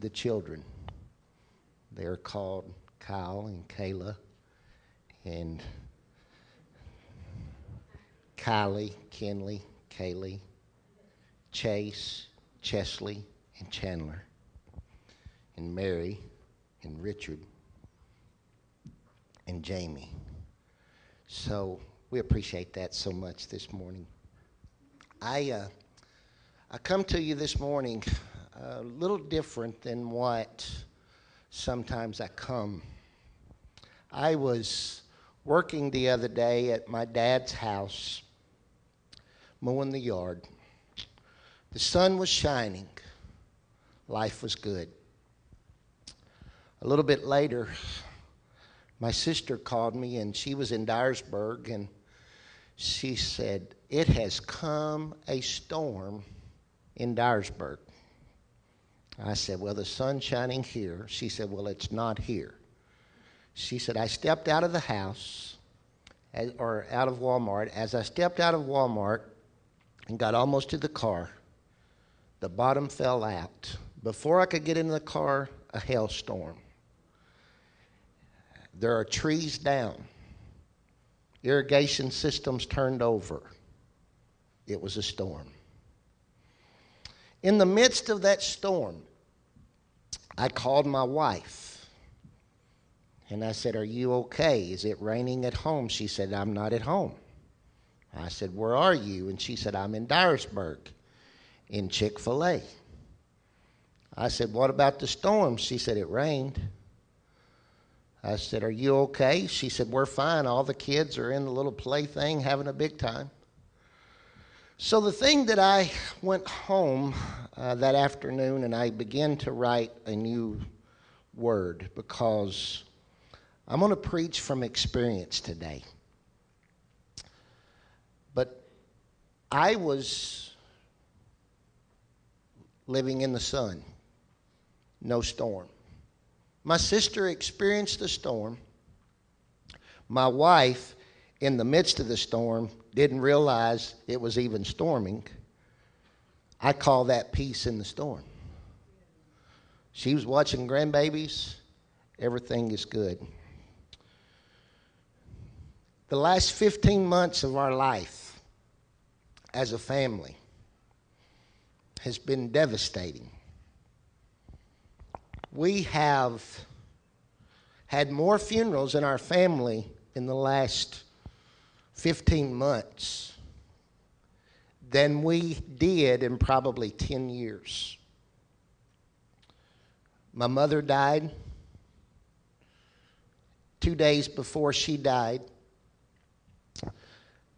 the children. They're called Kyle and Kayla and Kylie, Kenley, Kaylee, Chase, Chesley, and Chandler, and Mary, and Richard, and Jamie. So we appreciate that so much this morning. I, uh, I come to you this morning a little different than what sometimes I come. I was working the other day at my dad's house, mowing the yard. The sun was shining, life was good. A little bit later, my sister called me and she was in Dyersburg and she said, It has come a storm in Dyersburg. I said, Well, the sun's shining here. She said, Well, it's not here. She said, I stepped out of the house eh, or out of Walmart. As I stepped out of Walmart and got almost to the car, the bottom fell out. Before I could get into the car, a hailstorm. There are trees down, irrigation systems turned over. It was a storm. In the midst of that storm, I called my wife and I said, Are you okay? Is it raining at home? She said, I'm not at home. I said, Where are you? And she said, I'm in Dyersburg in Chick fil A. I said, What about the storm? She said, It rained. I said, Are you okay? She said, We're fine. All the kids are in the little play thing having a big time. So, the thing that I went home uh, that afternoon and I began to write a new word because I'm going to preach from experience today. But I was living in the sun, no storm. My sister experienced the storm. My wife, in the midst of the storm, didn't realize it was even storming. I call that peace in the storm. She was watching grandbabies. Everything is good. The last 15 months of our life as a family has been devastating. We have had more funerals in our family in the last 15 months than we did in probably 10 years. My mother died two days before she died.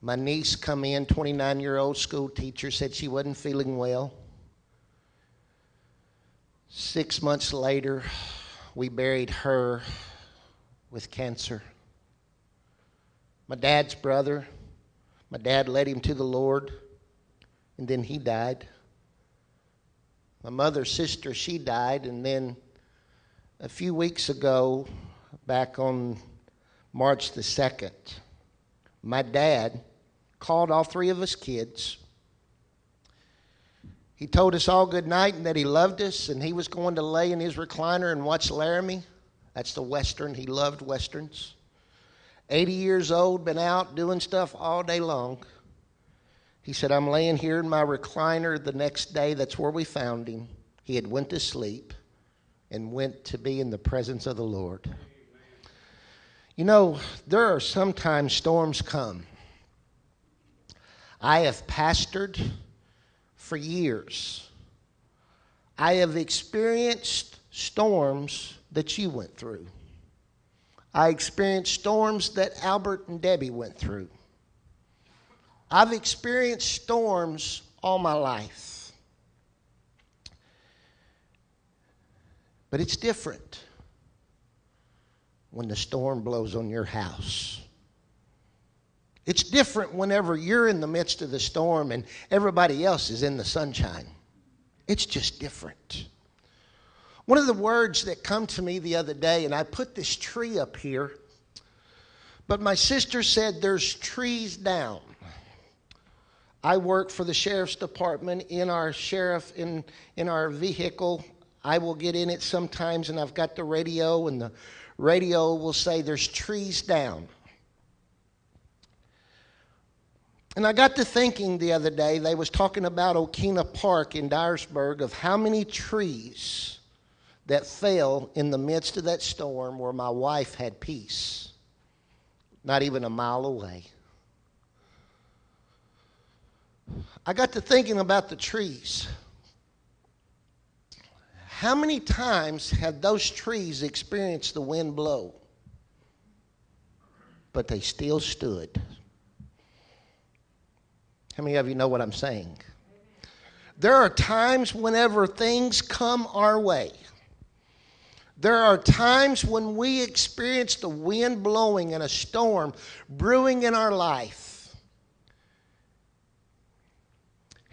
My niece come in, 29 year old school teacher, said she wasn't feeling well. Six months later, we buried her with cancer. My dad's brother, my dad led him to the Lord, and then he died. My mother's sister, she died, and then a few weeks ago, back on March the 2nd, my dad called all three of us kids. He told us all good night and that he loved us, and he was going to lay in his recliner and watch Laramie. That's the Western. He loved Westerns. 80 years old, been out doing stuff all day long. He said, I'm laying here in my recliner the next day. That's where we found him. He had went to sleep and went to be in the presence of the Lord. You know, there are sometimes storms come. I have pastored for years. I have experienced storms that you went through. I experienced storms that Albert and Debbie went through. I've experienced storms all my life. But it's different when the storm blows on your house. It's different whenever you're in the midst of the storm and everybody else is in the sunshine. It's just different. One of the words that come to me the other day, and I put this tree up here, but my sister said there's trees down. I work for the sheriff's department in our sheriff in, in our vehicle I will get in it sometimes, and I've got the radio, and the radio will say there's trees down. And I got to thinking the other day, they was talking about Okeena Park in Dyersburg of how many trees that fell in the midst of that storm where my wife had peace, not even a mile away. I got to thinking about the trees. How many times have those trees experienced the wind blow? But they still stood. How many of you know what I'm saying? There are times whenever things come our way. There are times when we experience the wind blowing and a storm brewing in our life.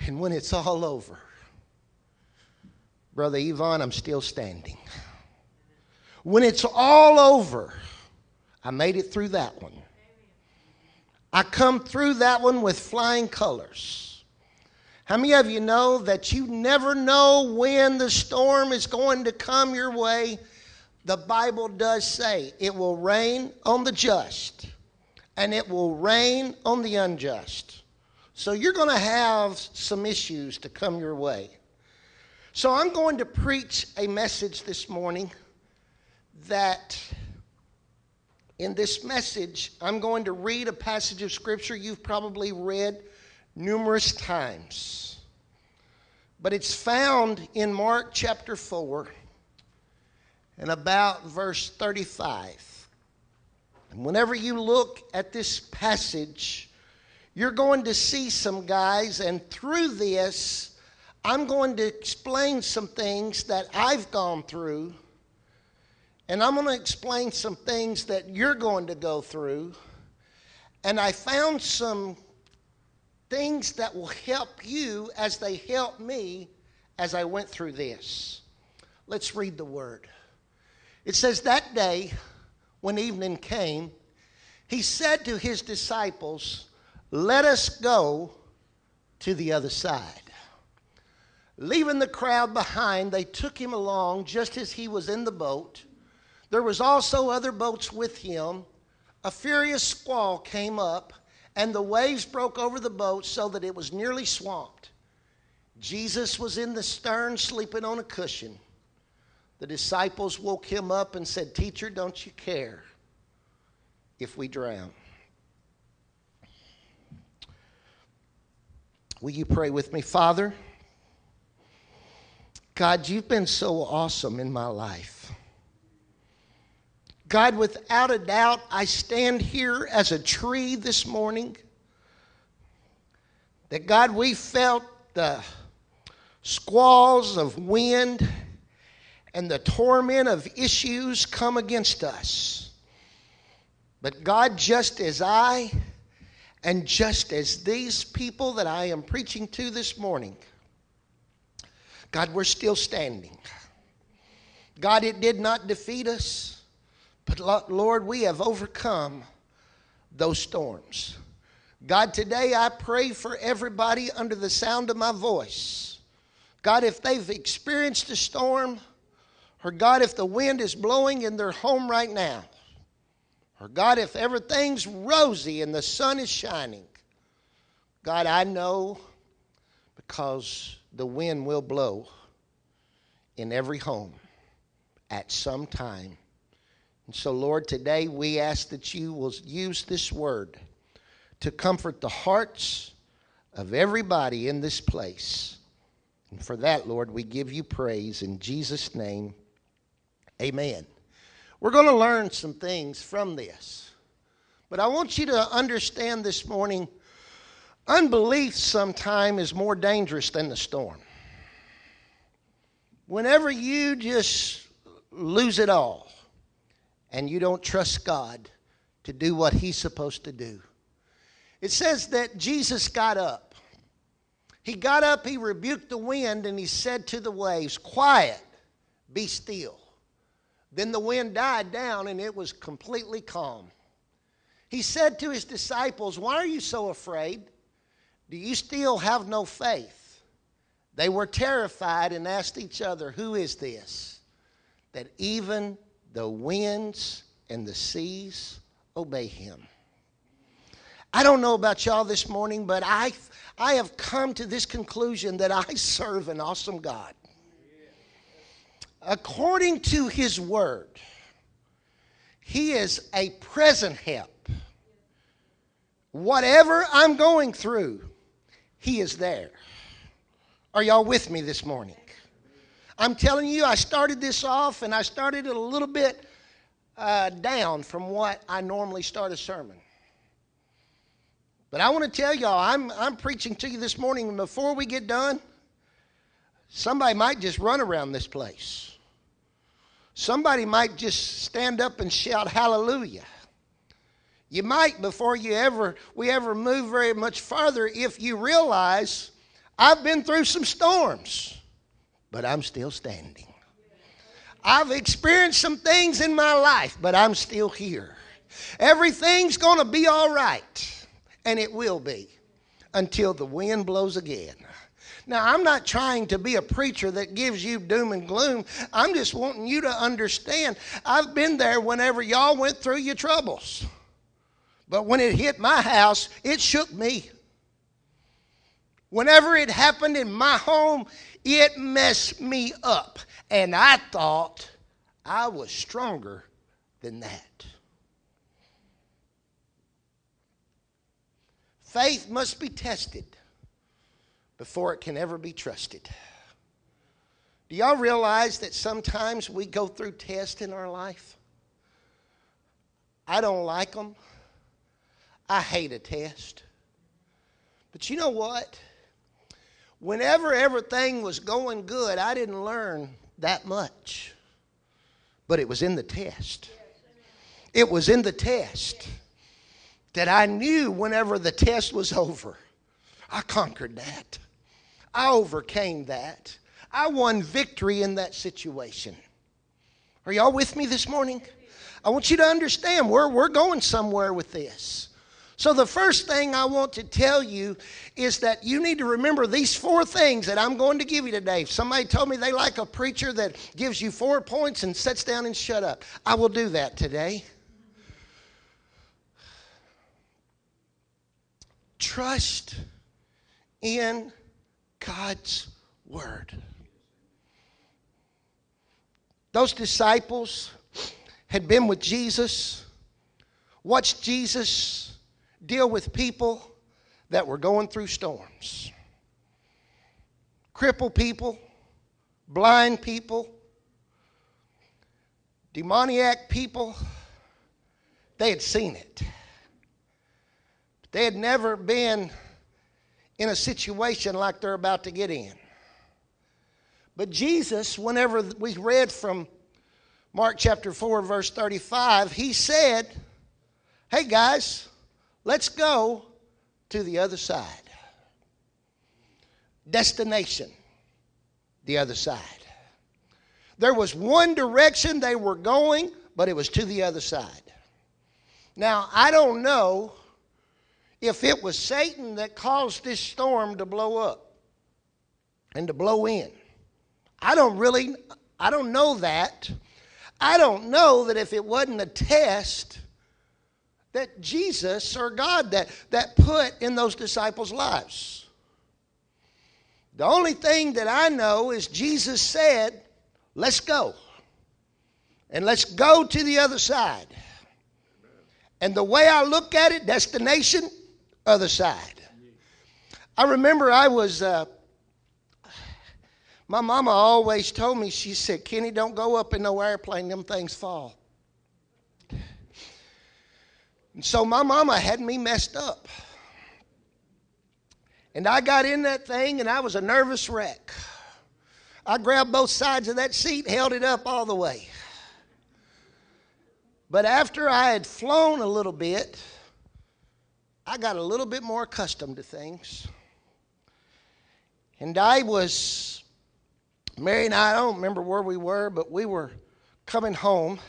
And when it's all over, Brother Yvonne, I'm still standing. When it's all over, I made it through that one. I come through that one with flying colors. How many of you know that you never know when the storm is going to come your way? The Bible does say it will rain on the just and it will rain on the unjust. So you're going to have some issues to come your way. So I'm going to preach a message this morning that in this message, I'm going to read a passage of Scripture you've probably read numerous times. But it's found in Mark chapter 4 and about verse 35. And whenever you look at this passage, you're going to see some guys, and through this, I'm going to explain some things that I've gone through, and I'm going to explain some things that you're going to go through. And I found some things that will help you as they help me as I went through this. Let's read the word. It says, That day, when evening came, he said to his disciples, Let us go to the other side. Leaving the crowd behind, they took him along just as he was in the boat. There was also other boats with him. A furious squall came up, and the waves broke over the boat so that it was nearly swamped. Jesus was in the stern sleeping on a cushion. The disciples woke him up and said, Teacher, don't you care if we drown? Will you pray with me, Father? God, you've been so awesome in my life. God, without a doubt, I stand here as a tree this morning. That God, we felt the squalls of wind and the torment of issues come against us. But God, just as I and just as these people that I am preaching to this morning, God, we're still standing. God, it did not defeat us, but Lord, we have overcome those storms. God, today I pray for everybody under the sound of my voice. God, if they've experienced a storm, or God, if the wind is blowing in their home right now, or God, if everything's rosy and the sun is shining, God, I know because the wind will blow in every home at some time. And so, Lord, today we ask that you will use this word to comfort the hearts of everybody in this place. And for that, Lord, we give you praise in Jesus' name. Amen. We're going to learn some things from this. But I want you to understand this morning Unbelief sometimes is more dangerous than the storm. Whenever you just lose it all and you don't trust God to do what He's supposed to do, it says that Jesus got up. He got up, he rebuked the wind, and he said to the waves, Quiet, be still. Then the wind died down and it was completely calm. He said to his disciples, Why are you so afraid? Do you still have no faith? They were terrified and asked each other, Who is this? That even the winds and the seas obey him. I don't know about y'all this morning, but I, I have come to this conclusion that I serve an awesome God. According to his word, he is a present help. Whatever I'm going through, he is there. Are y'all with me this morning? I'm telling you, I started this off and I started it a little bit uh, down from what I normally start a sermon. But I want to tell y'all, I'm, I'm preaching to you this morning, and before we get done, somebody might just run around this place. Somebody might just stand up and shout hallelujah. You might before you ever we ever move very much farther if you realize I've been through some storms, but I'm still standing. I've experienced some things in my life, but I'm still here. Everything's going to be all right, and it will be until the wind blows again. Now, I'm not trying to be a preacher that gives you doom and gloom. I'm just wanting you to understand I've been there whenever y'all went through your troubles. But when it hit my house, it shook me. Whenever it happened in my home, it messed me up. And I thought I was stronger than that. Faith must be tested before it can ever be trusted. Do y'all realize that sometimes we go through tests in our life? I don't like them. I hate a test. But you know what? Whenever everything was going good, I didn't learn that much. But it was in the test. It was in the test that I knew whenever the test was over, I conquered that. I overcame that. I won victory in that situation. Are y'all with me this morning? I want you to understand we're, we're going somewhere with this. So, the first thing I want to tell you is that you need to remember these four things that I'm going to give you today. If somebody told me they like a preacher that gives you four points and sits down and shut up, I will do that today. Trust in God's Word. Those disciples had been with Jesus, watched Jesus deal with people that were going through storms crippled people, blind people, demoniac people. They had seen it. They had never been in a situation like they're about to get in. But Jesus, whenever we read from Mark chapter 4, verse 35, he said, Hey guys, Let's go to the other side. Destination, the other side. There was one direction they were going, but it was to the other side. Now, I don't know if it was Satan that caused this storm to blow up and to blow in. I don't really I don't know that. I don't know that if it wasn't a test that Jesus or God that, that put in those disciples' lives. The only thing that I know is Jesus said, Let's go. And let's go to the other side. And the way I look at it, destination, other side. I remember I was, uh, my mama always told me, she said, Kenny, don't go up in no airplane, them things fall. And so my mama had me messed up. And I got in that thing and I was a nervous wreck. I grabbed both sides of that seat, held it up all the way. But after I had flown a little bit, I got a little bit more accustomed to things. And I was, Mary and I, I don't remember where we were, but we were coming home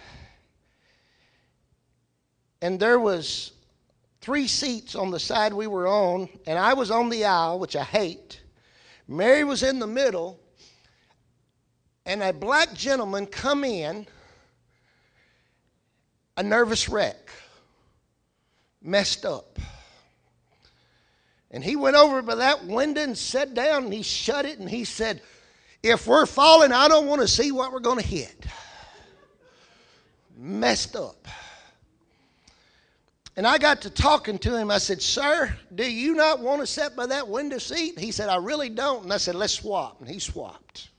and there was three seats on the side we were on, and I was on the aisle, which I hate Mary was in the middle, and a black gentleman come in, a nervous wreck, messed up. And he went over by that window and sat down and he shut it and he said, If we're falling, I don't want to see what we're going to hit. Messed up. And I got to talking to him. I said, Sir, do you not want to sit by that window seat? He said, I really don't. And I said, Let's swap. And he swapped.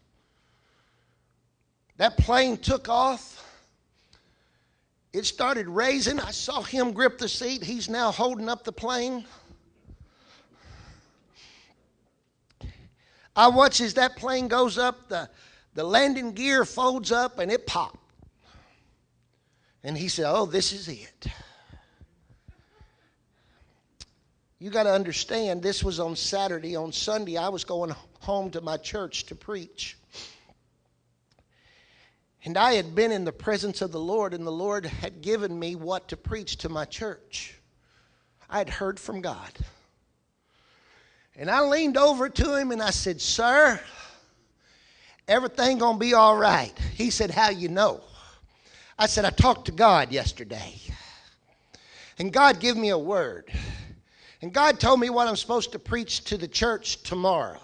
That plane took off. It started raising. I saw him grip the seat. He's now holding up the plane. I watch as that plane goes up, the, the landing gear folds up, and it popped. And he said, Oh, this is it. You got to understand, this was on Saturday. On Sunday, I was going home to my church to preach. And I had been in the presence of the Lord, and the Lord had given me what to preach to my church. I had heard from God. And I leaned over to him and I said, Sir, everything gonna be all right. He said, How you know? I said, I talked to God yesterday. And God gave me a word. And God told me what I'm supposed to preach to the church tomorrow.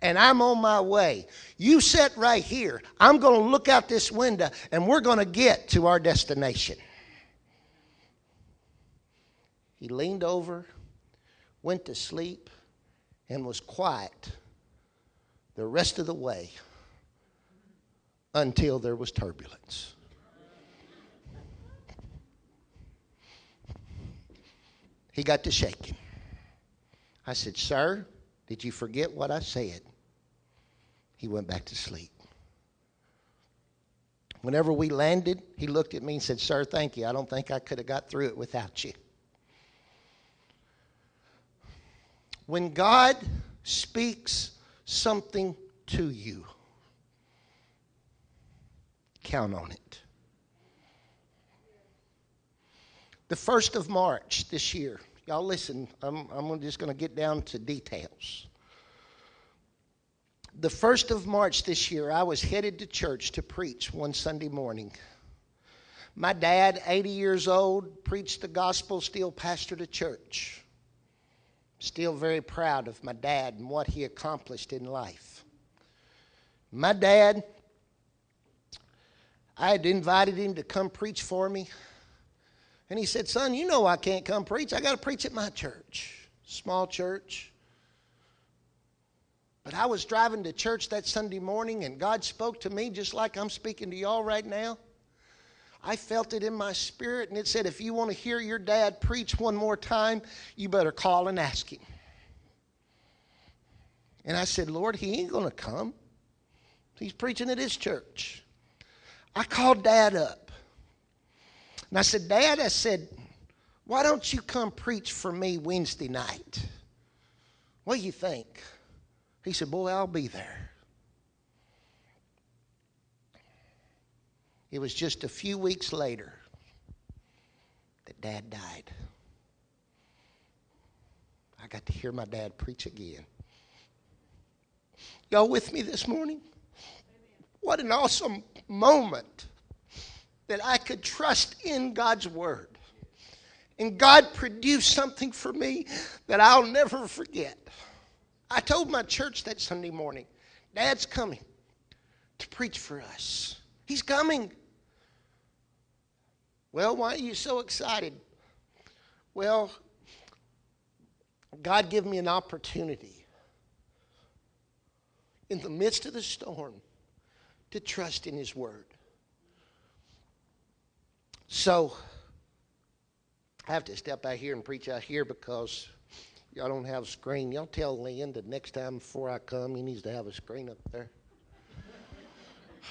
And I'm on my way. You sit right here. I'm going to look out this window and we're going to get to our destination. He leaned over, went to sleep, and was quiet the rest of the way until there was turbulence. He got to shaking. I said, Sir, did you forget what I said? He went back to sleep. Whenever we landed, he looked at me and said, Sir, thank you. I don't think I could have got through it without you. When God speaks something to you, count on it. The 1st of March this year, y'all listen, I'm, I'm just going to get down to details. The 1st of March this year, I was headed to church to preach one Sunday morning. My dad, 80 years old, preached the gospel, still pastored a church. Still very proud of my dad and what he accomplished in life. My dad, I had invited him to come preach for me. And he said, Son, you know I can't come preach. I got to preach at my church, small church. But I was driving to church that Sunday morning, and God spoke to me just like I'm speaking to y'all right now. I felt it in my spirit, and it said, If you want to hear your dad preach one more time, you better call and ask him. And I said, Lord, he ain't going to come. He's preaching at his church. I called dad up. And I said, Dad, I said, why don't you come preach for me Wednesday night? What do you think? He said, Boy, I'll be there. It was just a few weeks later that Dad died. I got to hear my dad preach again. Y'all with me this morning? What an awesome moment that I could trust in God's Word. And God produced something for me that I'll never forget. I told my church that Sunday morning, Dad's coming to preach for us. He's coming. Well, why are you so excited? Well, God gave me an opportunity in the midst of the storm to trust in His Word. So I have to step out here and preach out here because y'all don't have a screen. Y'all tell Lynn that next time before I come, he needs to have a screen up there.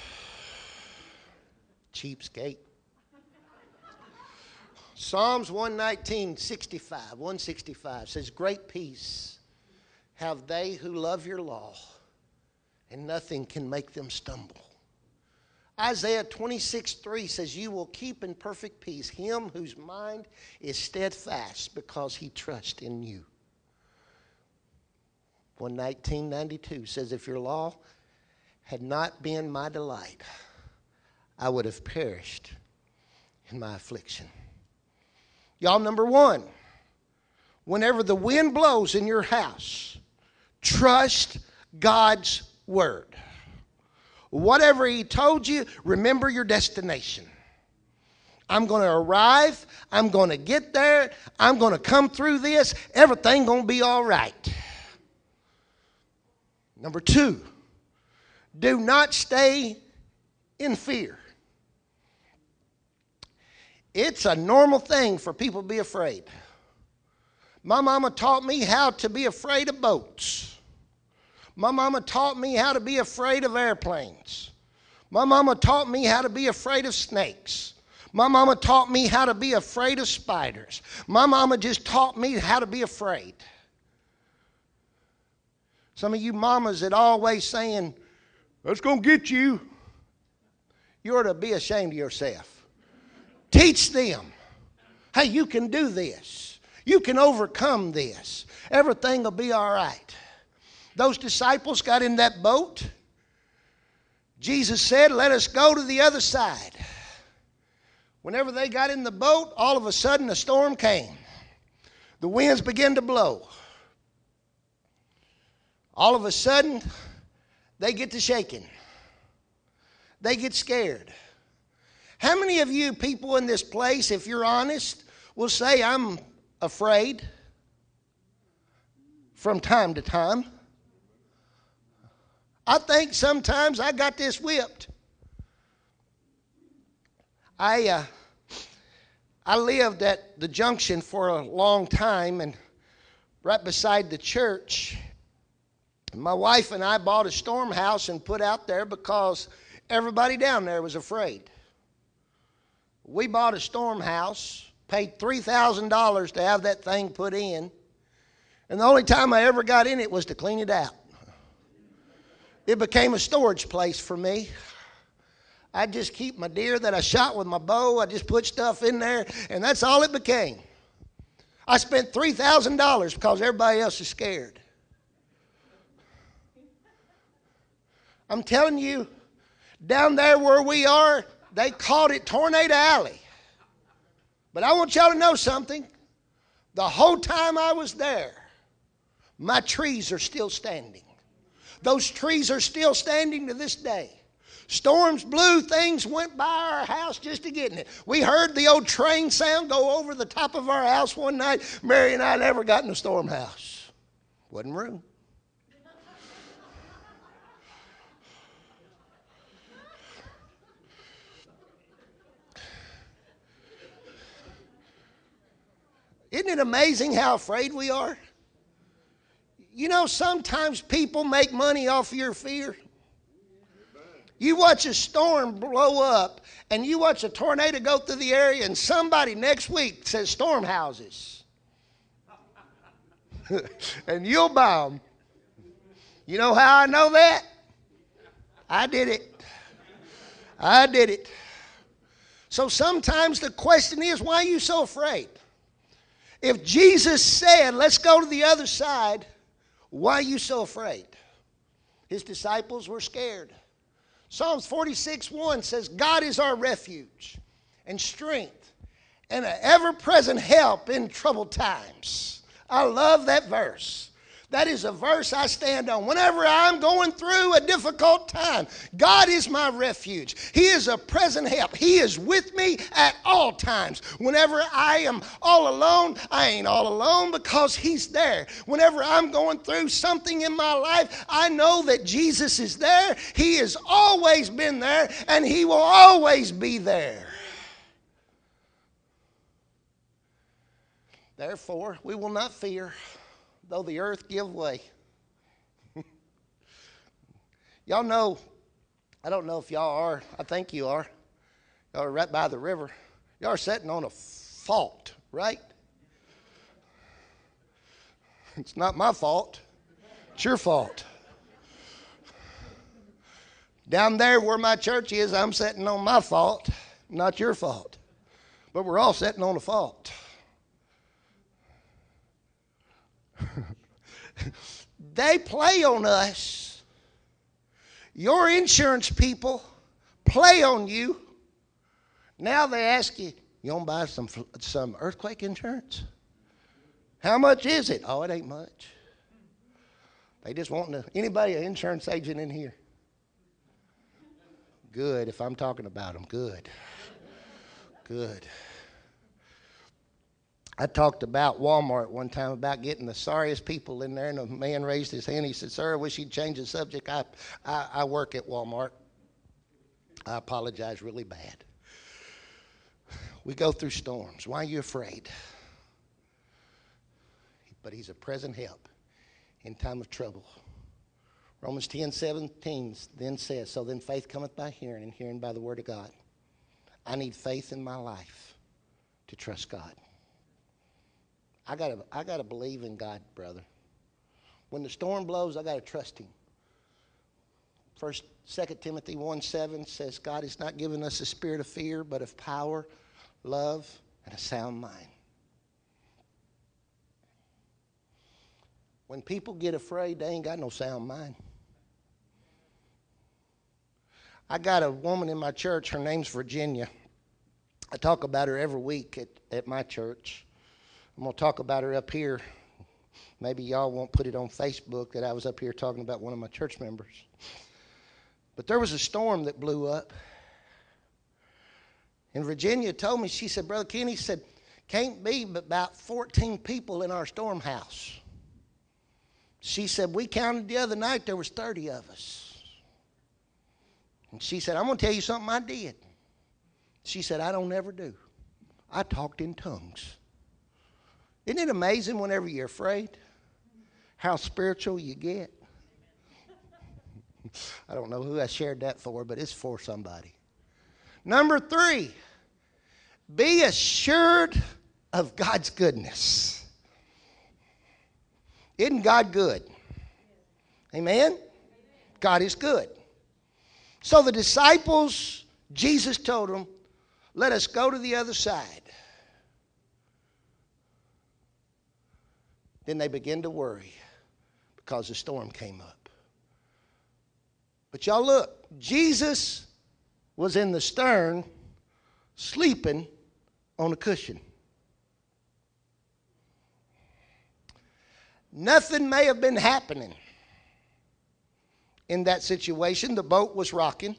Cheapskate. Psalms 119, 65, 165 says, Great peace have they who love your law, and nothing can make them stumble. Isaiah 26, 3 says, You will keep in perfect peace him whose mind is steadfast because he trusts in you. 1992 says, If your law had not been my delight, I would have perished in my affliction. Y'all, number one, whenever the wind blows in your house, trust God's word. Whatever He told you, remember your destination. I'm going to arrive. I'm going to get there. I'm going to come through this. Everything going to be all right. Number two, do not stay in fear. It's a normal thing for people to be afraid. My mama taught me how to be afraid of boats. My mama taught me how to be afraid of airplanes. My mama taught me how to be afraid of snakes. My mama taught me how to be afraid of spiders. My mama just taught me how to be afraid. Some of you mamas that always saying, that's going to get you. You ought to be ashamed of yourself. Teach them. Hey, you can do this. You can overcome this. Everything will be all right. Those disciples got in that boat. Jesus said, Let us go to the other side. Whenever they got in the boat, all of a sudden a storm came. The winds began to blow all of a sudden, they get to shaking. They get scared. How many of you people in this place, if you're honest, will say, I'm afraid from time to time? I think sometimes I got this whipped. I, uh, I lived at the junction for a long time, and right beside the church, my wife and I bought a storm house and put out there because everybody down there was afraid. We bought a storm house, paid $3,000 to have that thing put in, and the only time I ever got in it was to clean it out. It became a storage place for me. I just keep my deer that I shot with my bow. I just put stuff in there, and that's all it became. I spent $3,000 because everybody else is scared. I'm telling you, down there where we are, they called it Tornado Alley. But I want y'all to know something. The whole time I was there, my trees are still standing. Those trees are still standing to this day. Storms blew, things went by our house just to get in it. We heard the old train sound go over the top of our house one night. Mary and I never got in a storm house. Wasn't room. Isn't it amazing how afraid we are? You know, sometimes people make money off your fear. You watch a storm blow up and you watch a tornado go through the area, and somebody next week says storm houses. and you'll buy them. You know how I know that? I did it. I did it. So sometimes the question is why are you so afraid? If Jesus said, let's go to the other side, why are you so afraid? His disciples were scared. Psalms 46 1 says, God is our refuge and strength and an ever present help in troubled times. I love that verse. That is a verse I stand on. Whenever I'm going through a difficult time, God is my refuge. He is a present help. He is with me at all times. Whenever I am all alone, I ain't all alone because He's there. Whenever I'm going through something in my life, I know that Jesus is there. He has always been there, and He will always be there. Therefore, we will not fear though the earth give way. y'all know, I don't know if y'all are, I think you are. Y'all are right by the river. Y'all are sitting on a fault, right? It's not my fault, it's your fault. Down there where my church is, I'm sitting on my fault, not your fault. But we're all sitting on a fault. They play on us. Your insurance people play on you. Now they ask you, you want to buy some, some earthquake insurance? How much is it? Oh, it ain't much. They just want to, anybody an insurance agent in here? Good, if I'm talking about them, good. Good. I talked about Walmart one time about getting the sorriest people in there, and a man raised his hand. He said, Sir, I wish you'd change the subject. I, I, I work at Walmart. I apologize really bad. We go through storms. Why are you afraid? But he's a present help in time of trouble. Romans 10 17 then says, So then faith cometh by hearing, and hearing by the word of God. I need faith in my life to trust God. I gotta, I gotta believe in God, brother. When the storm blows, I gotta trust Him. First, 2 Timothy 1 7 says, God has not given us a spirit of fear, but of power, love, and a sound mind. When people get afraid, they ain't got no sound mind. I got a woman in my church, her name's Virginia. I talk about her every week at, at my church. I'm going to talk about her up here. Maybe y'all won't put it on Facebook that I was up here talking about one of my church members. But there was a storm that blew up. And Virginia told me, she said, Brother Kenny said, can't be but about 14 people in our storm house. She said, we counted the other night, there was 30 of us. And she said, I'm going to tell you something I did. She said, I don't ever do. I talked in tongues. Isn't it amazing whenever you're afraid how spiritual you get? I don't know who I shared that for, but it's for somebody. Number three, be assured of God's goodness. Isn't God good? Amen? God is good. So the disciples, Jesus told them, let us go to the other side. Then they begin to worry because the storm came up. But y'all look, Jesus was in the stern sleeping on a cushion. Nothing may have been happening in that situation. The boat was rocking.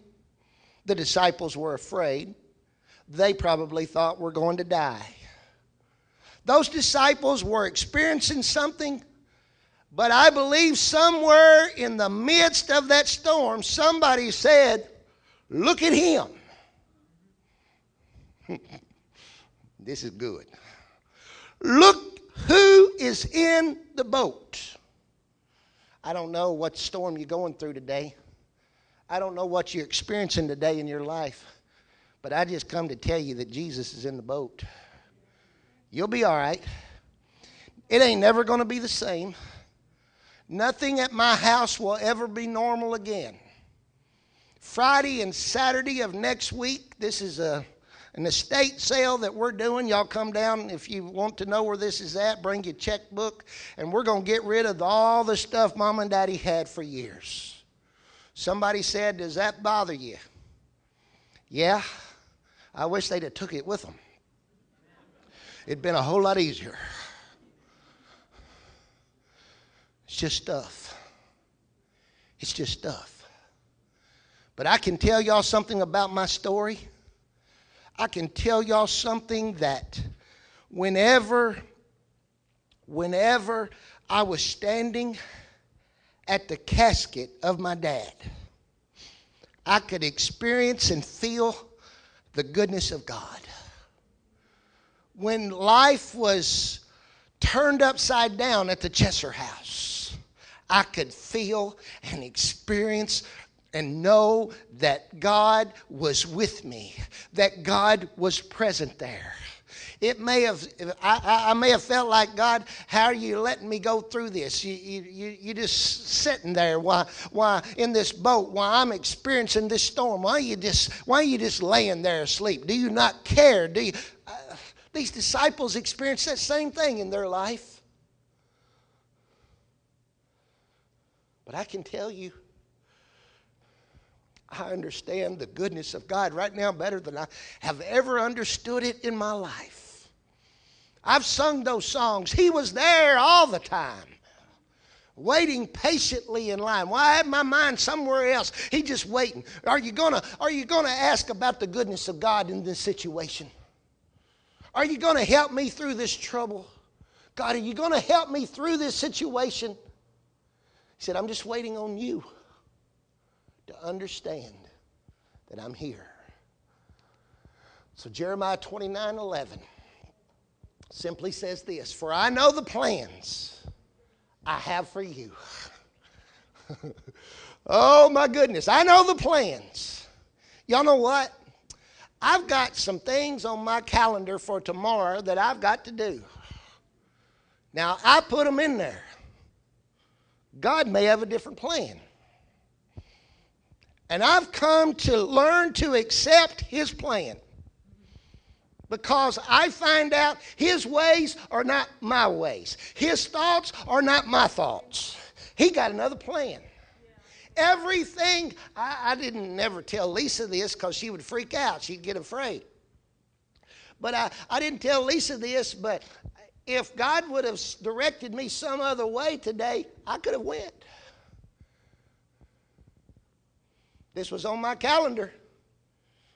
The disciples were afraid. They probably thought we're going to die. Those disciples were experiencing something, but I believe somewhere in the midst of that storm, somebody said, Look at him. this is good. Look who is in the boat. I don't know what storm you're going through today. I don't know what you're experiencing today in your life. But I just come to tell you that Jesus is in the boat. You'll be all right. It ain't never going to be the same. Nothing at my house will ever be normal again. Friday and Saturday of next week, this is a, an estate sale that we're doing. Y'all come down if you want to know where this is at, bring your checkbook, and we're going to get rid of all the stuff mom and daddy had for years. Somebody said, Does that bother you? Yeah. I wish they'd have took it with them it'd been a whole lot easier. It's just stuff. It's just stuff. But I can tell y'all something about my story. I can tell y'all something that whenever, whenever I was standing at the casket of my dad, I could experience and feel the goodness of God when life was turned upside down at the Chesser house, I could feel and experience and know that God was with me, that God was present there. It may have, I, I may have felt like, God, how are you letting me go through this? You, you, you just sitting there why, why in this boat why I'm experiencing this storm. Why are you just, why are you just laying there asleep? Do you not care? Do you, uh, these disciples experienced that same thing in their life. But I can tell you, I understand the goodness of God right now better than I have ever understood it in my life. I've sung those songs. He was there all the time, waiting patiently in line. Why well, had my mind somewhere else? He just waiting. Are you gonna Are you gonna ask about the goodness of God in this situation? Are you gonna help me through this trouble? God, are you gonna help me through this situation? He said, I'm just waiting on you to understand that I'm here. So Jeremiah 29 11 simply says this For I know the plans I have for you. oh my goodness, I know the plans. Y'all know what? I've got some things on my calendar for tomorrow that I've got to do. Now, I put them in there. God may have a different plan. And I've come to learn to accept His plan because I find out His ways are not my ways, His thoughts are not my thoughts. He got another plan. Everything, I, I didn't never tell Lisa this because she would freak out. She'd get afraid. But I, I didn't tell Lisa this, but if God would have directed me some other way today, I could have went. This was on my calendar.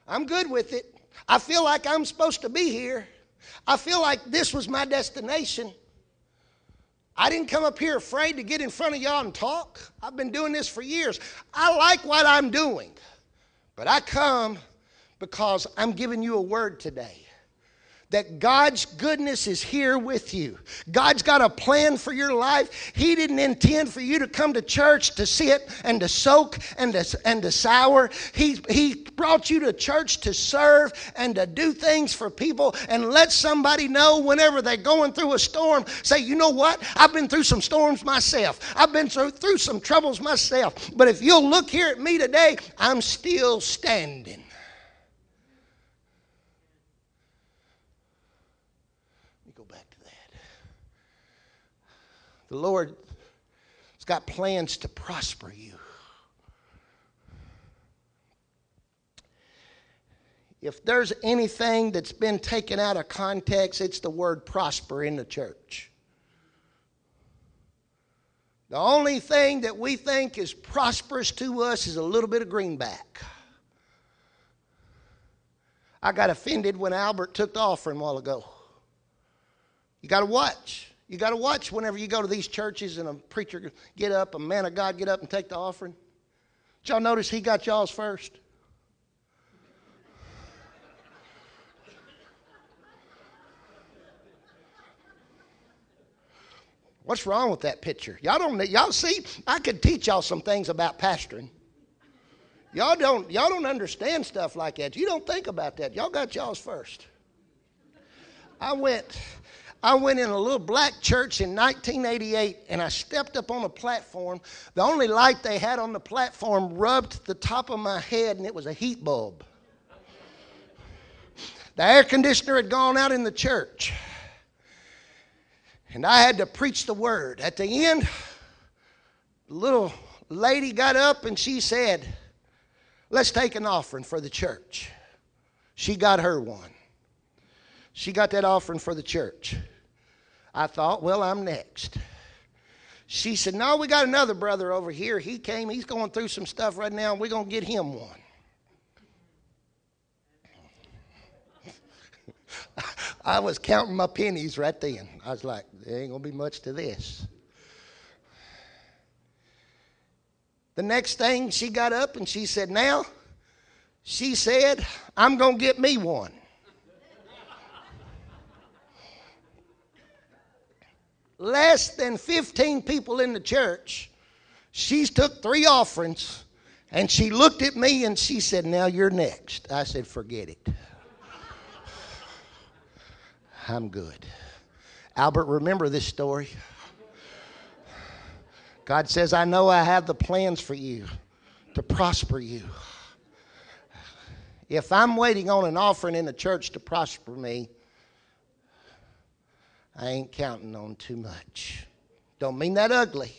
I'm good with it. I feel like I'm supposed to be here. I feel like this was my destination. I didn't come up here afraid to get in front of y'all and talk. I've been doing this for years. I like what I'm doing, but I come because I'm giving you a word today that God's goodness is here with you. God's got a plan for your life. He didn't intend for you to come to church to sit and to soak and to, and to sour. He, he brought you to church to serve and to do things for people and let somebody know whenever they're going through a storm. Say, you know what? I've been through some storms myself. I've been through, through some troubles myself. But if you'll look here at me today, I'm still standing. The Lord has got plans to prosper you. If there's anything that's been taken out of context, it's the word prosper in the church. The only thing that we think is prosperous to us is a little bit of greenback. I got offended when Albert took the offering a while ago. You got to watch. You got to watch whenever you go to these churches and a preacher get up, a man of God get up and take the offering. Did y'all notice he got y'all's first? What's wrong with that picture? Y'all don't y'all see, I could teach y'all some things about pastoring. Y'all don't y'all don't understand stuff like that. You don't think about that. Y'all got y'all's first. I went I went in a little black church in 1988 and I stepped up on a platform. The only light they had on the platform rubbed the top of my head and it was a heat bulb. The air conditioner had gone out in the church. And I had to preach the word. At the end, the little lady got up and she said, Let's take an offering for the church. She got her one. She got that offering for the church. I thought, well, I'm next. She said, No, we got another brother over here. He came, he's going through some stuff right now, and we're going to get him one. I was counting my pennies right then. I was like, there ain't going to be much to this. The next thing, she got up and she said, Now, she said, I'm going to get me one. Less than 15 people in the church. She's took three offerings and she looked at me and she said, Now you're next. I said, Forget it. I'm good. Albert, remember this story. God says, I know I have the plans for you to prosper you. If I'm waiting on an offering in the church to prosper me, I ain't counting on too much. Don't mean that ugly.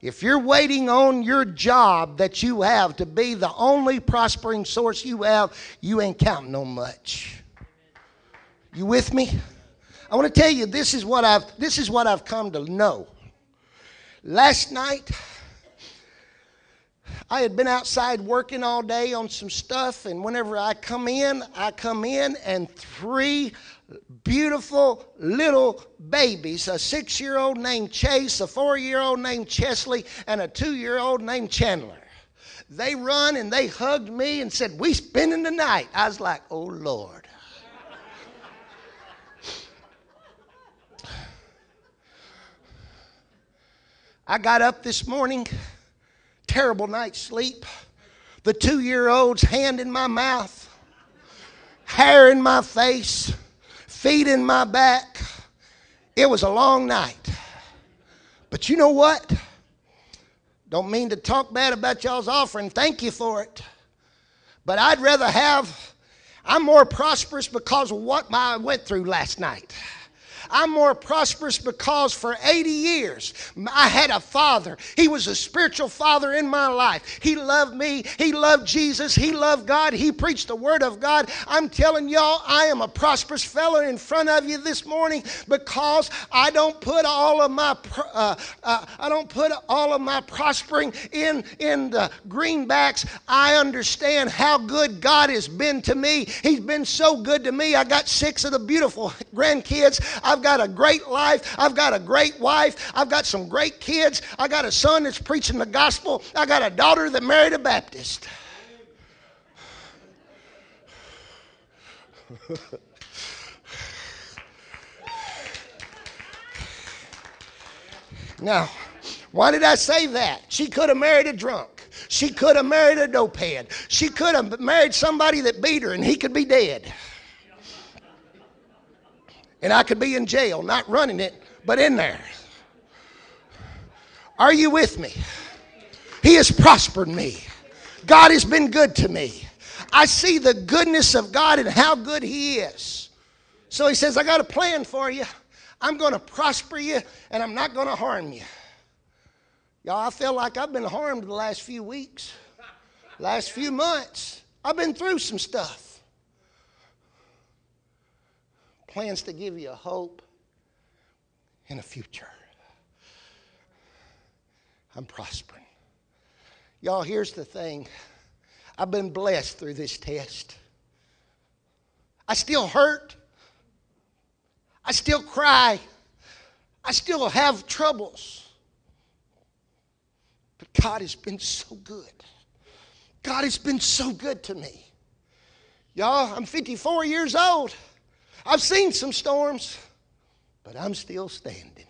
If you're waiting on your job that you have to be the only prospering source you have, you ain't counting on much. You with me? I want to tell you this is what I've this is what I've come to know. Last night I had been outside working all day on some stuff, and whenever I come in, I come in, and three beautiful little babies a six year old named Chase, a four year old named Chesley, and a two year old named Chandler. They run and they hugged me and said, We spending the night. I was like, Oh Lord. I got up this morning, terrible night's sleep. The two year old's hand in my mouth, hair in my face, feet in my back. It was a long night. But you know what? Don't mean to talk bad about y'all's offering. Thank you for it. But I'd rather have, I'm more prosperous because of what I went through last night. I'm more prosperous because for 80 years I had a father. He was a spiritual father in my life. He loved me. He loved Jesus. He loved God. He preached the word of God. I'm telling y'all, I am a prosperous fellow in front of you this morning because I don't put all of my uh, uh, I don't put all of my prospering in in the greenbacks. I understand how good God has been to me. He's been so good to me. I got six of the beautiful grandkids. I've I've got a great life. I've got a great wife. I've got some great kids. I got a son that's preaching the gospel. I got a daughter that married a Baptist. now, why did I say that? She could have married a drunk. She could have married a dopehead. She could have married somebody that beat her and he could be dead. And I could be in jail, not running it, but in there. Are you with me? He has prospered me. God has been good to me. I see the goodness of God and how good He is. So He says, I got a plan for you. I'm going to prosper you and I'm not going to harm you. Y'all, I feel like I've been harmed the last few weeks, last few months. I've been through some stuff plans to give you a hope and a future. I'm prospering. Y'all, here's the thing I've been blessed through this test. I still hurt. I still cry. I still have troubles. But God has been so good. God has been so good to me. Y'all, I'm 54 years old. I've seen some storms, but I'm still standing.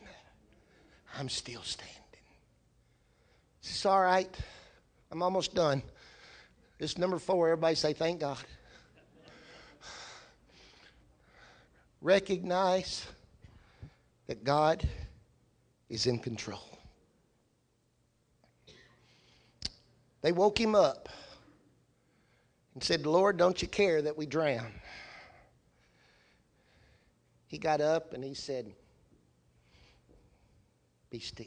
I'm still standing. It's all right. I'm almost done. This number four, everybody say, Thank God. Recognize that God is in control. They woke him up and said, Lord, don't you care that we drown? He got up and he said, Be still.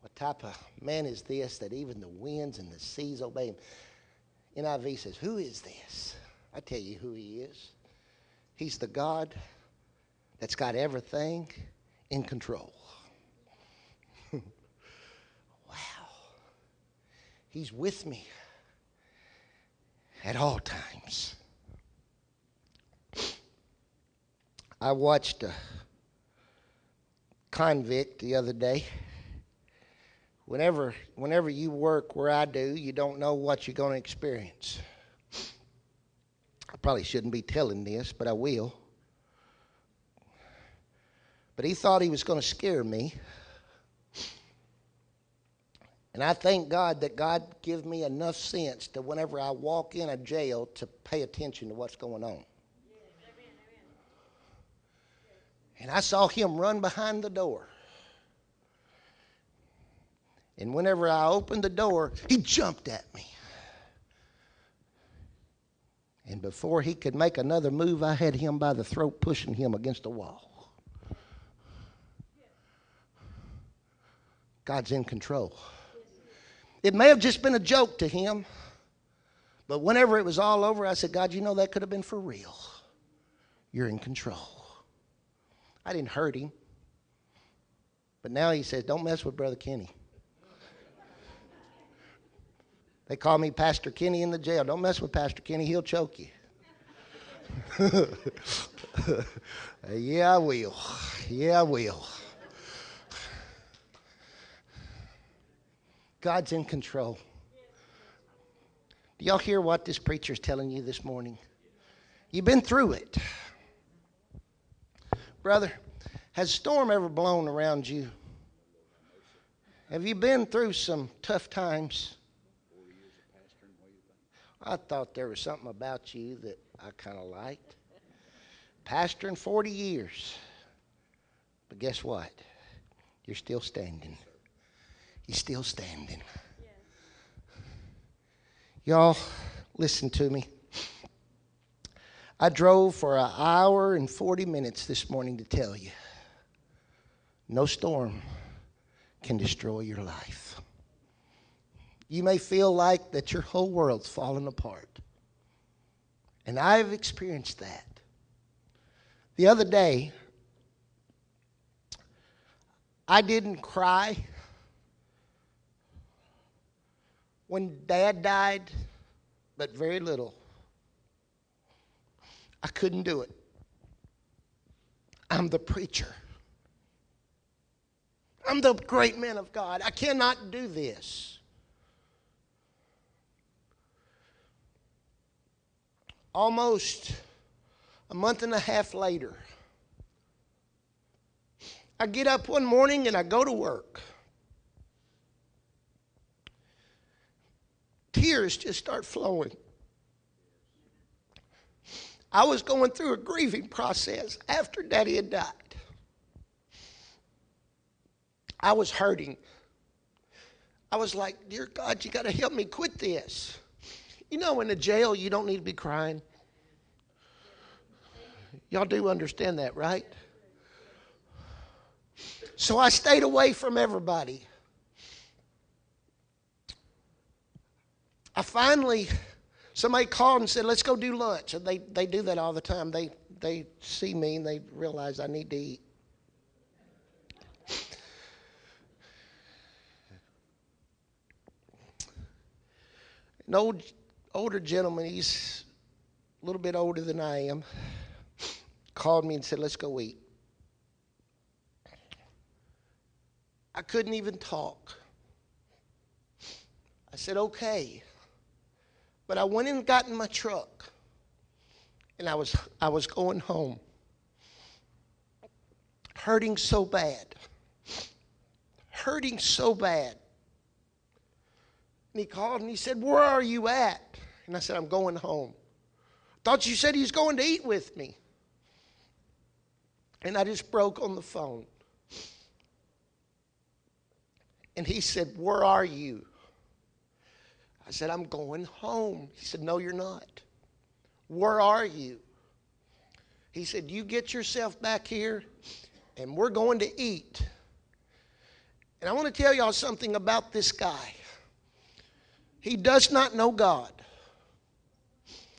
What type of man is this that even the winds and the seas obey him? NIV says, Who is this? I tell you who he is. He's the God that's got everything in control. wow. He's with me at all times. I watched a convict the other day. Whenever, whenever you work where I do, you don't know what you're going to experience. I probably shouldn't be telling this, but I will. But he thought he was going to scare me. And I thank God that God gives me enough sense to whenever I walk in a jail to pay attention to what's going on. And I saw him run behind the door. And whenever I opened the door, he jumped at me. And before he could make another move, I had him by the throat, pushing him against the wall. God's in control. It may have just been a joke to him, but whenever it was all over, I said, God, you know that could have been for real. You're in control. I didn't hurt him. But now he says, don't mess with Brother Kenny. They call me Pastor Kenny in the jail. Don't mess with Pastor Kenny, he'll choke you. Uh, yeah, I will. Yeah, I will. God's in control. Do y'all hear what this preacher is telling you this morning? You've been through it. Brother, has a storm ever blown around you? Have you been through some tough times? I thought there was something about you that I kind of liked. Pastoring 40 years. But guess what? You're still standing. You're still standing. Y'all, listen to me. I drove for an hour and 40 minutes this morning to tell you no storm can destroy your life. You may feel like that your whole world's falling apart. And I've experienced that. The other day, I didn't cry when dad died, but very little. I couldn't do it. I'm the preacher. I'm the great man of God. I cannot do this. Almost a month and a half later, I get up one morning and I go to work. Tears just start flowing. I was going through a grieving process after Daddy had died. I was hurting. I was like, Dear God, you got to help me quit this. You know, in a jail, you don't need to be crying. Y'all do understand that, right? So I stayed away from everybody. I finally, somebody called and said, let's go do lunch. And they, they do that all the time. They, they see me and they realize I need to eat. An old, older gentleman, he's a little bit older than I am, called me and said, let's go eat. I couldn't even talk. I said, okay. But I went and got in my truck and I was, I was going home. Hurting so bad. Hurting so bad. And he called and he said, Where are you at? And I said, I'm going home. Thought you said he's going to eat with me. And I just broke on the phone. And he said, Where are you? I said, I'm going home. He said, No, you're not. Where are you? He said, You get yourself back here and we're going to eat. And I want to tell y'all something about this guy. He does not know God.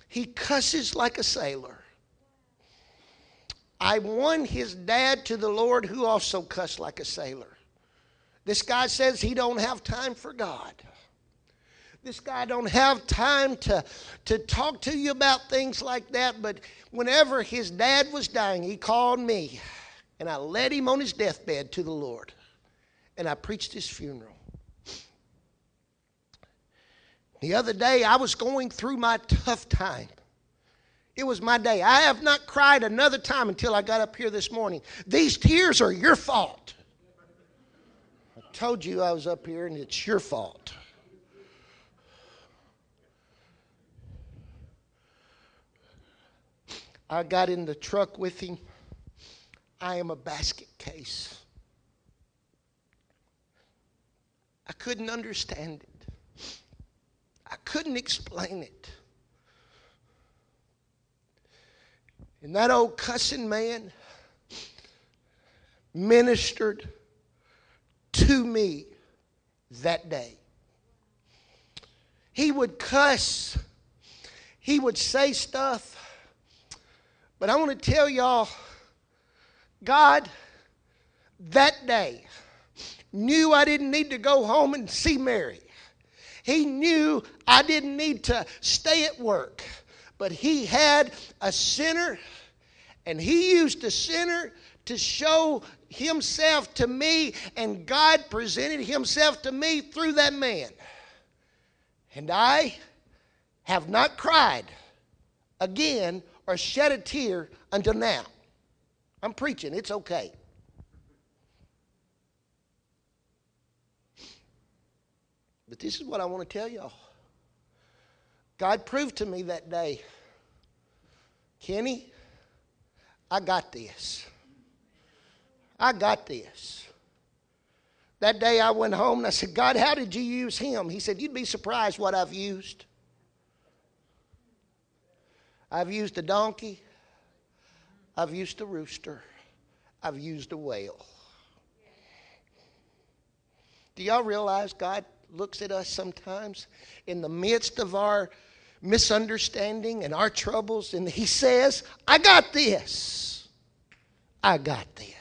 He cusses like a sailor. I won his dad to the Lord who also cussed like a sailor. This guy says he don't have time for God. This guy don't have time to, to talk to you about things like that, but whenever his dad was dying, he called me and I led him on his deathbed to the Lord. And I preached his funeral. The other day, I was going through my tough time. It was my day. I have not cried another time until I got up here this morning. These tears are your fault. I told you I was up here, and it's your fault. I got in the truck with him. I am a basket case. I couldn't understand it. I couldn't explain it. And that old cussing man ministered to me that day. He would cuss, he would say stuff. But I want to tell y'all, God, that day, knew I didn't need to go home and see Mary. He knew I didn't need to stay at work. But he had a sinner, and he used a sinner to show himself to me, and God presented himself to me through that man. And I have not cried again or shed a tear until now. I'm preaching, it's okay. But this is what I want to tell y'all. God proved to me that day, Kenny, I got this. I got this. That day I went home and I said, God, how did you use him? He said, You'd be surprised what I've used. I've used a donkey, I've used a rooster, I've used a whale. Do y'all realize God looks at us sometimes in the midst of our misunderstanding and our troubles, and He says, I got this. I got this.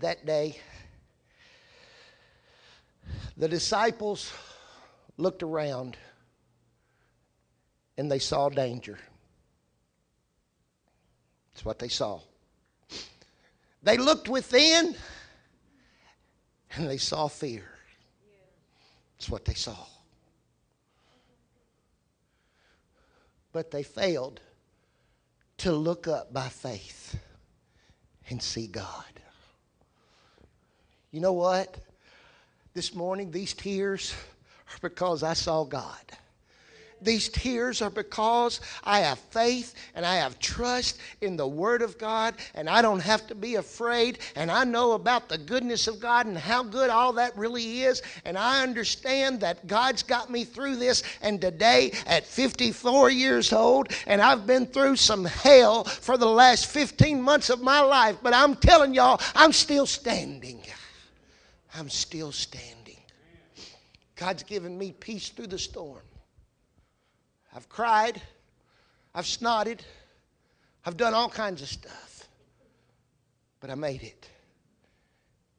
that day, the disciples looked around and they saw danger. That's what they saw. They looked within and they saw fear. That's what they saw. But they failed to look up by faith and see God. You know what? This morning, these tears are because I saw God. These tears are because I have faith and I have trust in the Word of God, and I don't have to be afraid. And I know about the goodness of God and how good all that really is. And I understand that God's got me through this. And today, at 54 years old, and I've been through some hell for the last 15 months of my life, but I'm telling y'all, I'm still standing. I'm still standing. God's given me peace through the storm. I've cried, I've snotted, I've done all kinds of stuff, but I made it.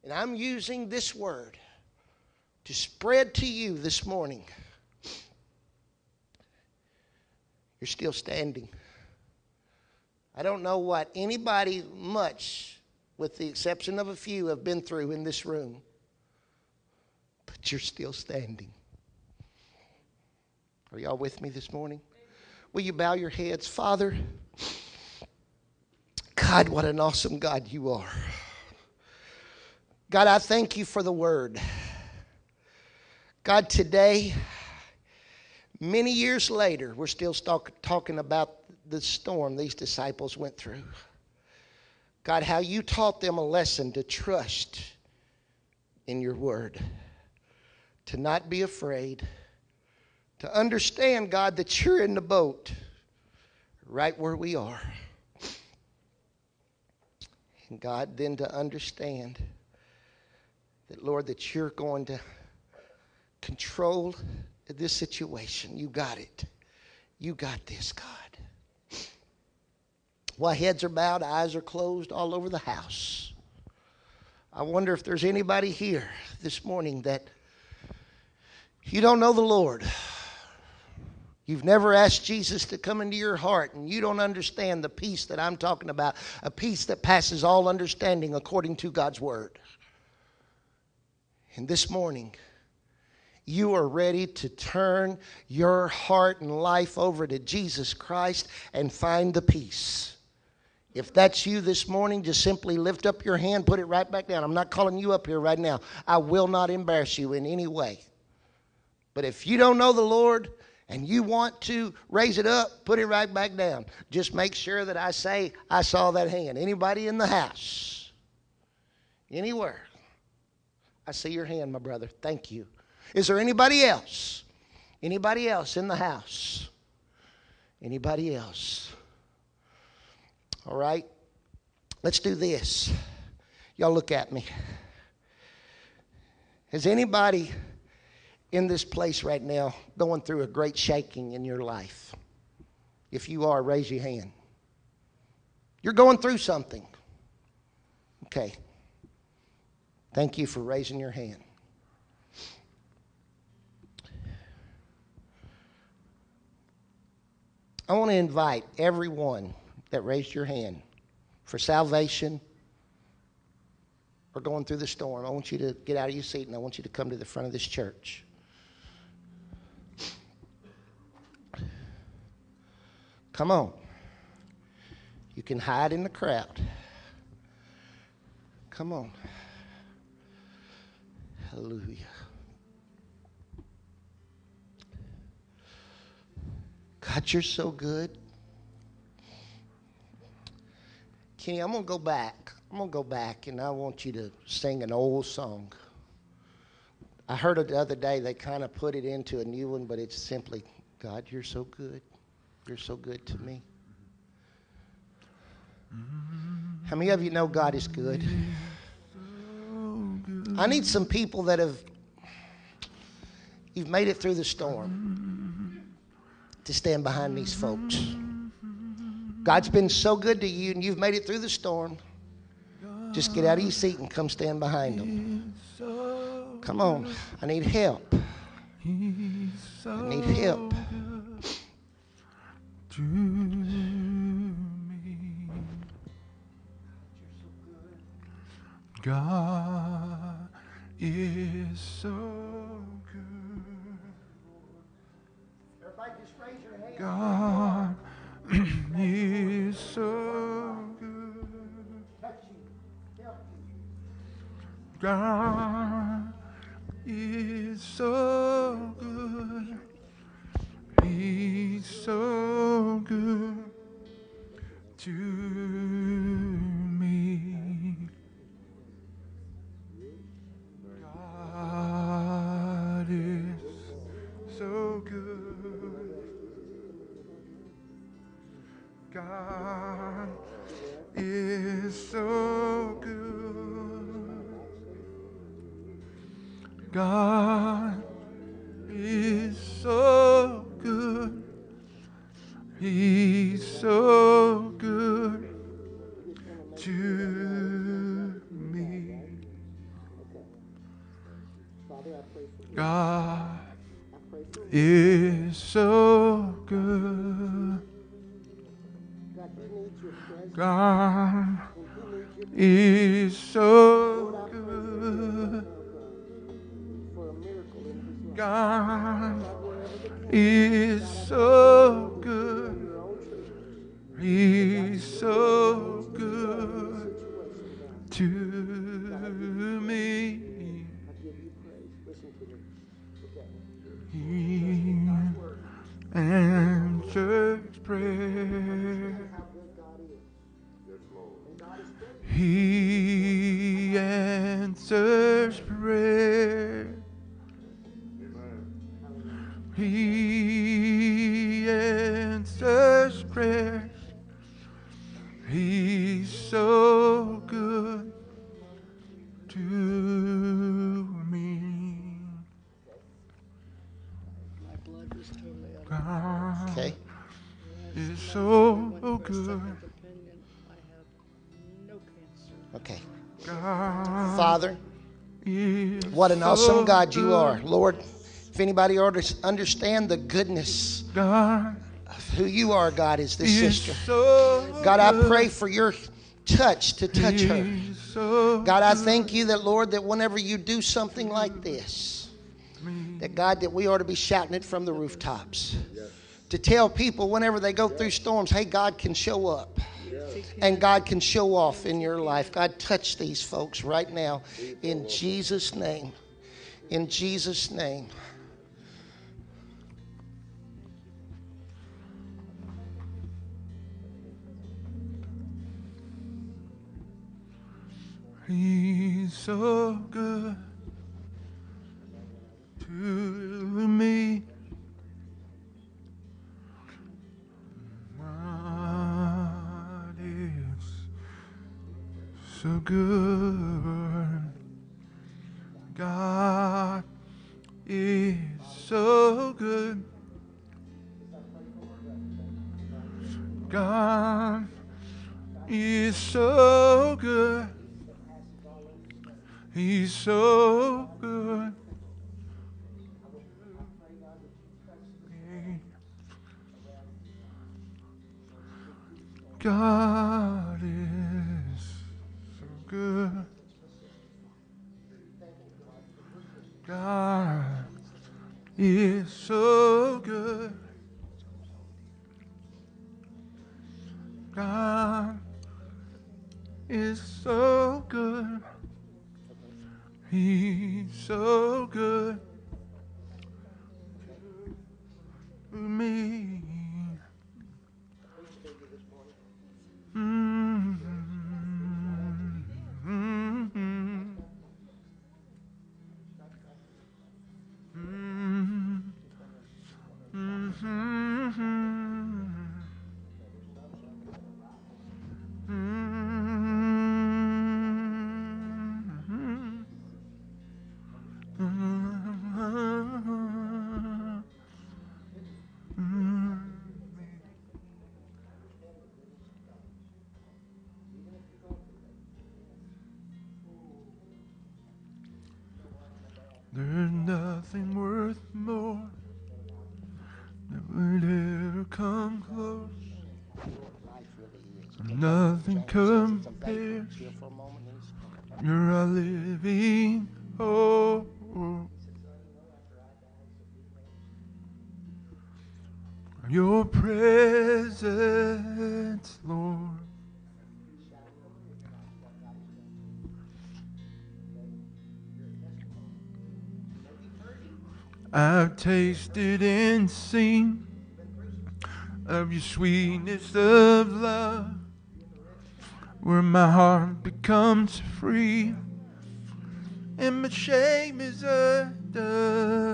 And I'm using this word to spread to you this morning. You're still standing. I don't know what anybody much, with the exception of a few, have been through in this room you're still standing. Are y'all with me this morning? Will you bow your heads? Father, God, what an awesome God you are. God, I thank you for the word. God, today, many years later, we're still talk, talking about the storm these disciples went through. God, how you taught them a lesson to trust in your word to not be afraid, to understand, God, that you're in the boat right where we are. And God, then to understand that, Lord, that you're going to control this situation. You got it. You got this, God. While heads are bowed, eyes are closed all over the house. I wonder if there's anybody here this morning that you don't know the Lord. You've never asked Jesus to come into your heart, and you don't understand the peace that I'm talking about a peace that passes all understanding according to God's Word. And this morning, you are ready to turn your heart and life over to Jesus Christ and find the peace. If that's you this morning, just simply lift up your hand, put it right back down. I'm not calling you up here right now. I will not embarrass you in any way. But if you don't know the Lord and you want to raise it up, put it right back down. Just make sure that I say, I saw that hand. Anybody in the house? Anywhere? I see your hand, my brother. Thank you. Is there anybody else? Anybody else in the house? Anybody else? All right. Let's do this. Y'all look at me. Has anybody in this place right now going through a great shaking in your life? If you are, raise your hand. You're going through something. Okay. Thank you for raising your hand. I want to invite everyone that raised your hand for salvation or going through the storm. I want you to get out of your seat and I want you to come to the front of this church. Come on. You can hide in the crowd. Come on. Hallelujah. God, you're so good. Kenny, I'm going to go back. I'm going to go back and I want you to sing an old song. I heard it the other day. They kind of put it into a new one, but it's simply, God, you're so good. You're so good to me. How many of you know God is good? I need some people that have you've made it through the storm to stand behind these folks. God's been so good to you and you've made it through the storm. Just get out of your seat and come stand behind them. Come on. I need help. I need help. God is so good. God is so good. God is so good. He's so good to me. God is so good. God is so good. God is so. He's so good to me. God is so good. God is so good. God is so what an so awesome God you are. Lord, if anybody ought to understand the goodness of who you are, God, is this sister. God, I pray for your touch to touch her. God, I thank you that, Lord, that whenever you do something like this, that God, that we ought to be shouting it from the rooftops. To tell people whenever they go through storms, hey, God can show up. And God can show off in your life. God, touch these folks right now in Jesus' name. In Jesus' name. He's so good to me. so good. God is so good. God is so good. He's so good. God tasted and seen of your sweetness of love, where my heart becomes free and my shame is undone.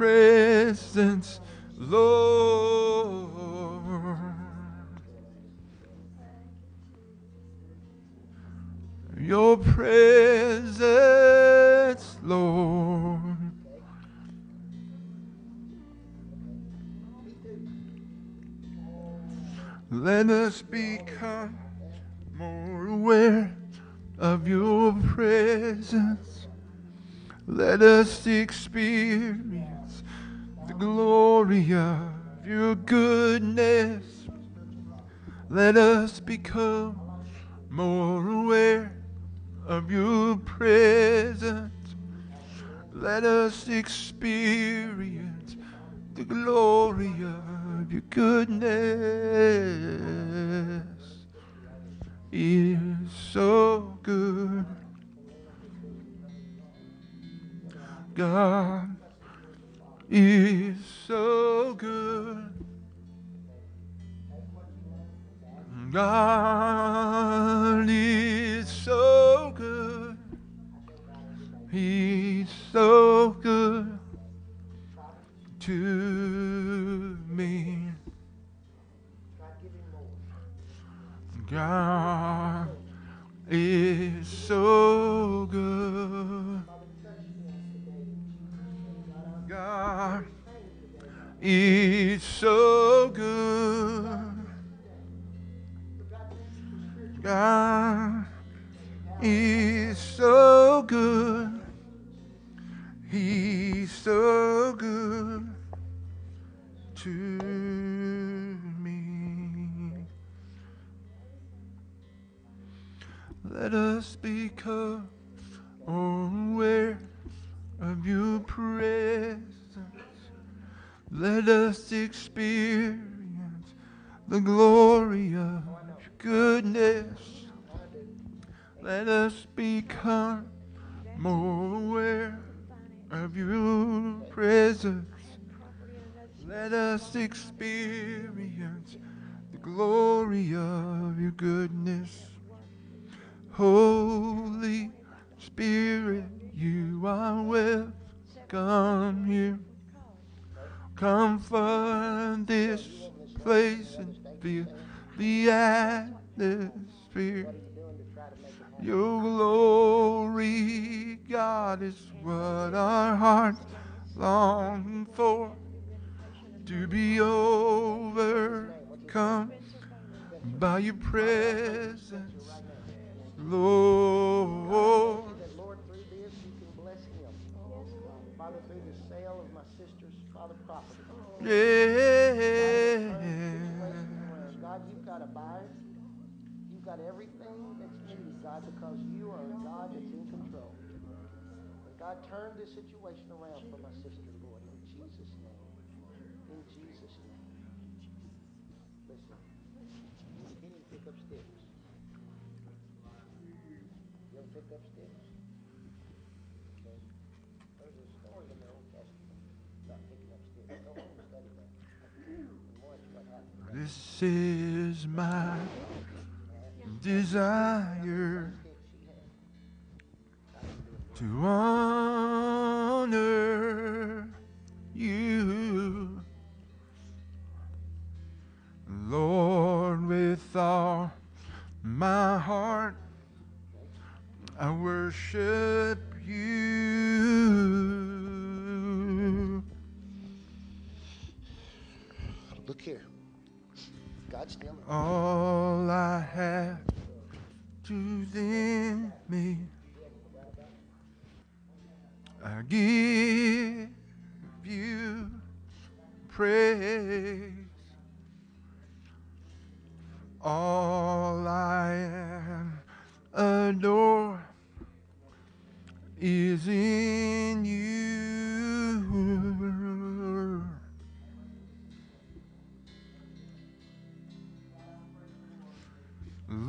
presence, Lord. Your presence, Lord. Let us become more aware of your presence. Let us experience. He's so good to me. Let us become aware of your presence. Let us experience the glory of your goodness. Let us become more aware of your presence. Let us experience the glory of your goodness. Holy Spirit, you are welcome here. Come find this place and feel the atmosphere. Your glory, God, is what our hearts long for. To be overcome by your presence, Lord. That Lord, through this, you can bless him. Father, through the sale of my sister's father property. Yeah. God, you've got a buyer. You've got everything that's God, because you are a God that's in control. And God, turn this situation around for my sister, Lord, in Jesus' name. In Jesus' name. Listen, you can't pick up sticks. You ever pick up sticks? Okay. There's a story in the Old Testament about picking up sticks. Go home and study that. This is my desire to honor you, Lord, with all my heart. I worship you. Look here. God's still All I have then me, I give you praise. All I adore is in you.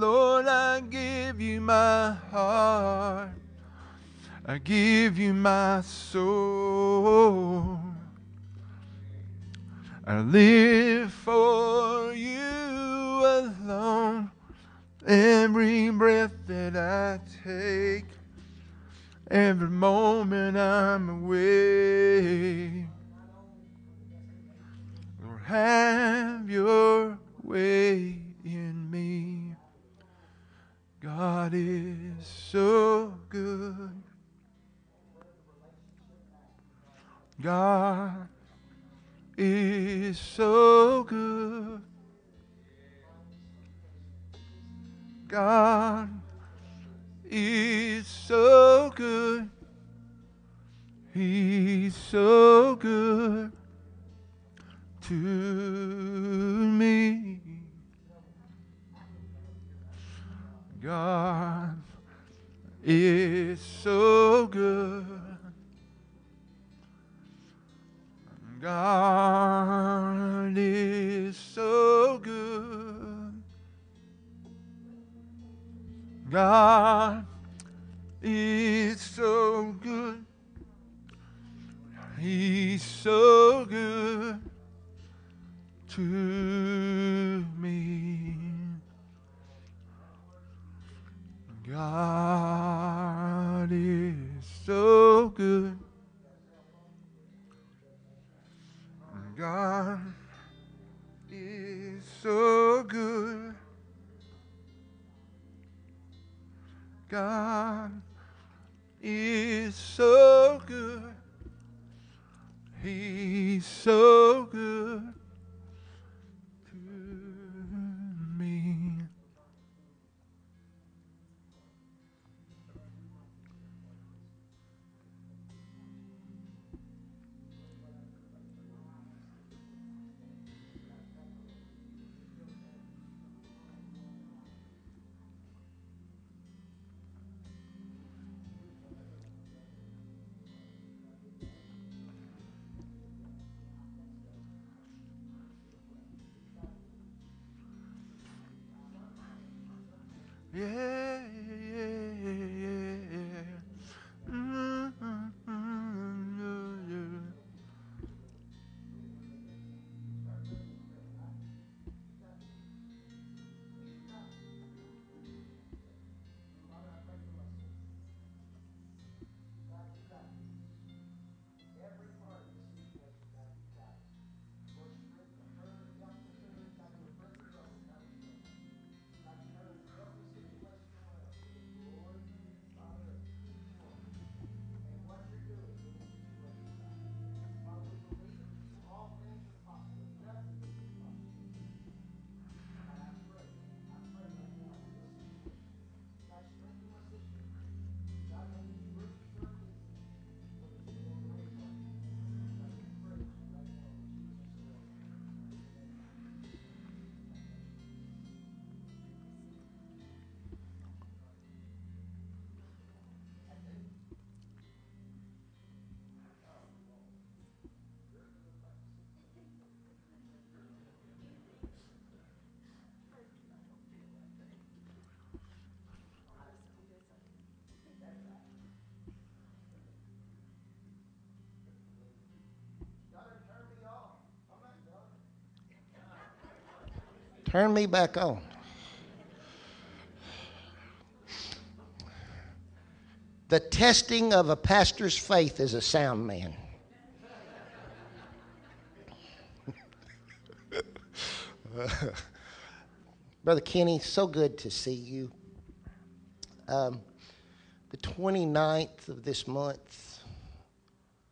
Lord, I give you my heart. I give you my soul. I live for you alone. Every breath that I take, every moment I'm awake. Lord, have your way in me. God is so good. God is so good. God is so good. He's so good to me. God is so good. God is so good. God is so good. He's so good to God is so good. God is so good. God is so good. He's so good Turn me back on. The testing of a pastor's faith is a sound man. Brother Kenny, so good to see you. Um, the 29th of this month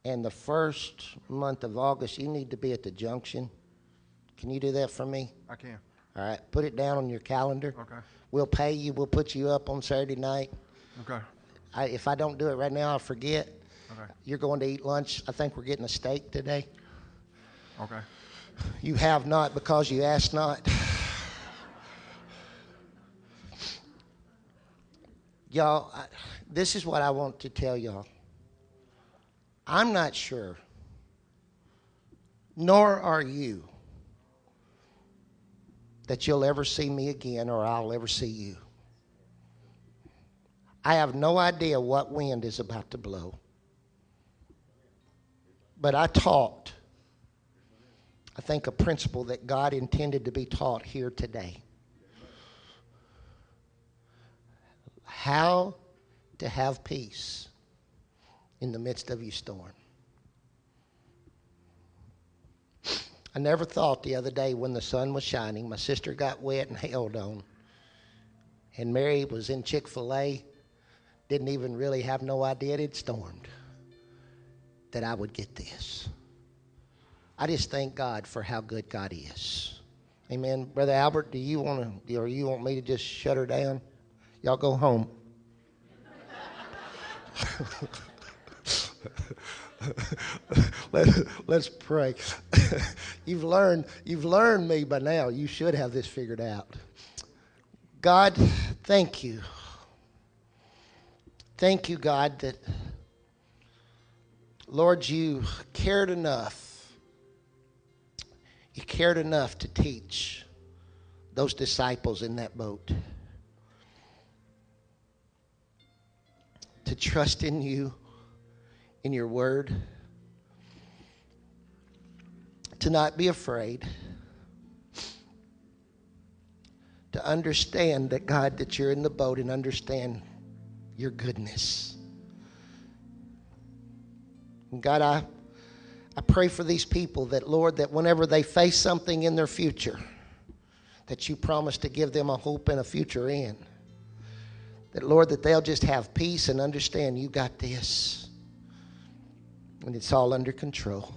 and the first month of August, you need to be at the junction. Can you do that for me? I can. All right, put it down on your calendar. Okay. We'll pay you. We'll put you up on Saturday night. Okay. I, if I don't do it right now, I'll forget. Okay. You're going to eat lunch. I think we're getting a steak today. Okay. You have not because you asked not. y'all, I, this is what I want to tell y'all. I'm not sure, nor are you, that you'll ever see me again or I'll ever see you. I have no idea what wind is about to blow. But I taught, I think, a principle that God intended to be taught here today. How to have peace in the midst of your storm. I never thought the other day when the sun was shining, my sister got wet and held on, and Mary was in Chick fil A, didn't even really have no idea it had stormed, that I would get this. I just thank God for how good God is. Amen. Brother Albert, do you want to, or you want me to just shut her down? Y'all go home. Let, let's pray. you've learned you've learned me by now. You should have this figured out. God, thank you. Thank you, God, that Lord, you cared enough. You cared enough to teach those disciples in that boat to trust in you, in your word, to not be afraid, to understand that, God, that you're in the boat and understand your goodness. And God, I, I pray for these people that, Lord, that whenever they face something in their future, that you promise to give them a hope and a future in. That, Lord, that they'll just have peace and understand you got this. And it's all under control.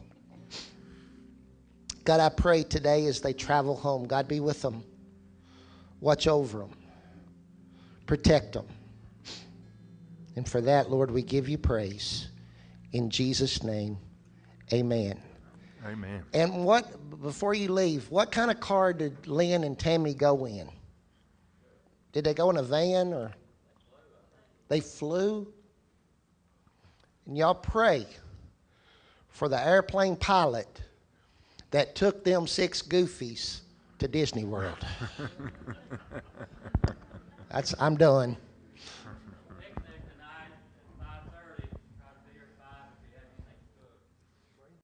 God, I pray today as they travel home, God be with them. Watch over them. Protect them. And for that, Lord, we give you praise. In Jesus' name, amen. Amen. And what, before you leave, what kind of car did Lynn and Tammy go in? Did they go in a van or? They flew? And y'all pray for the airplane pilot that took them six goofies to Disney World. That's, I'm done.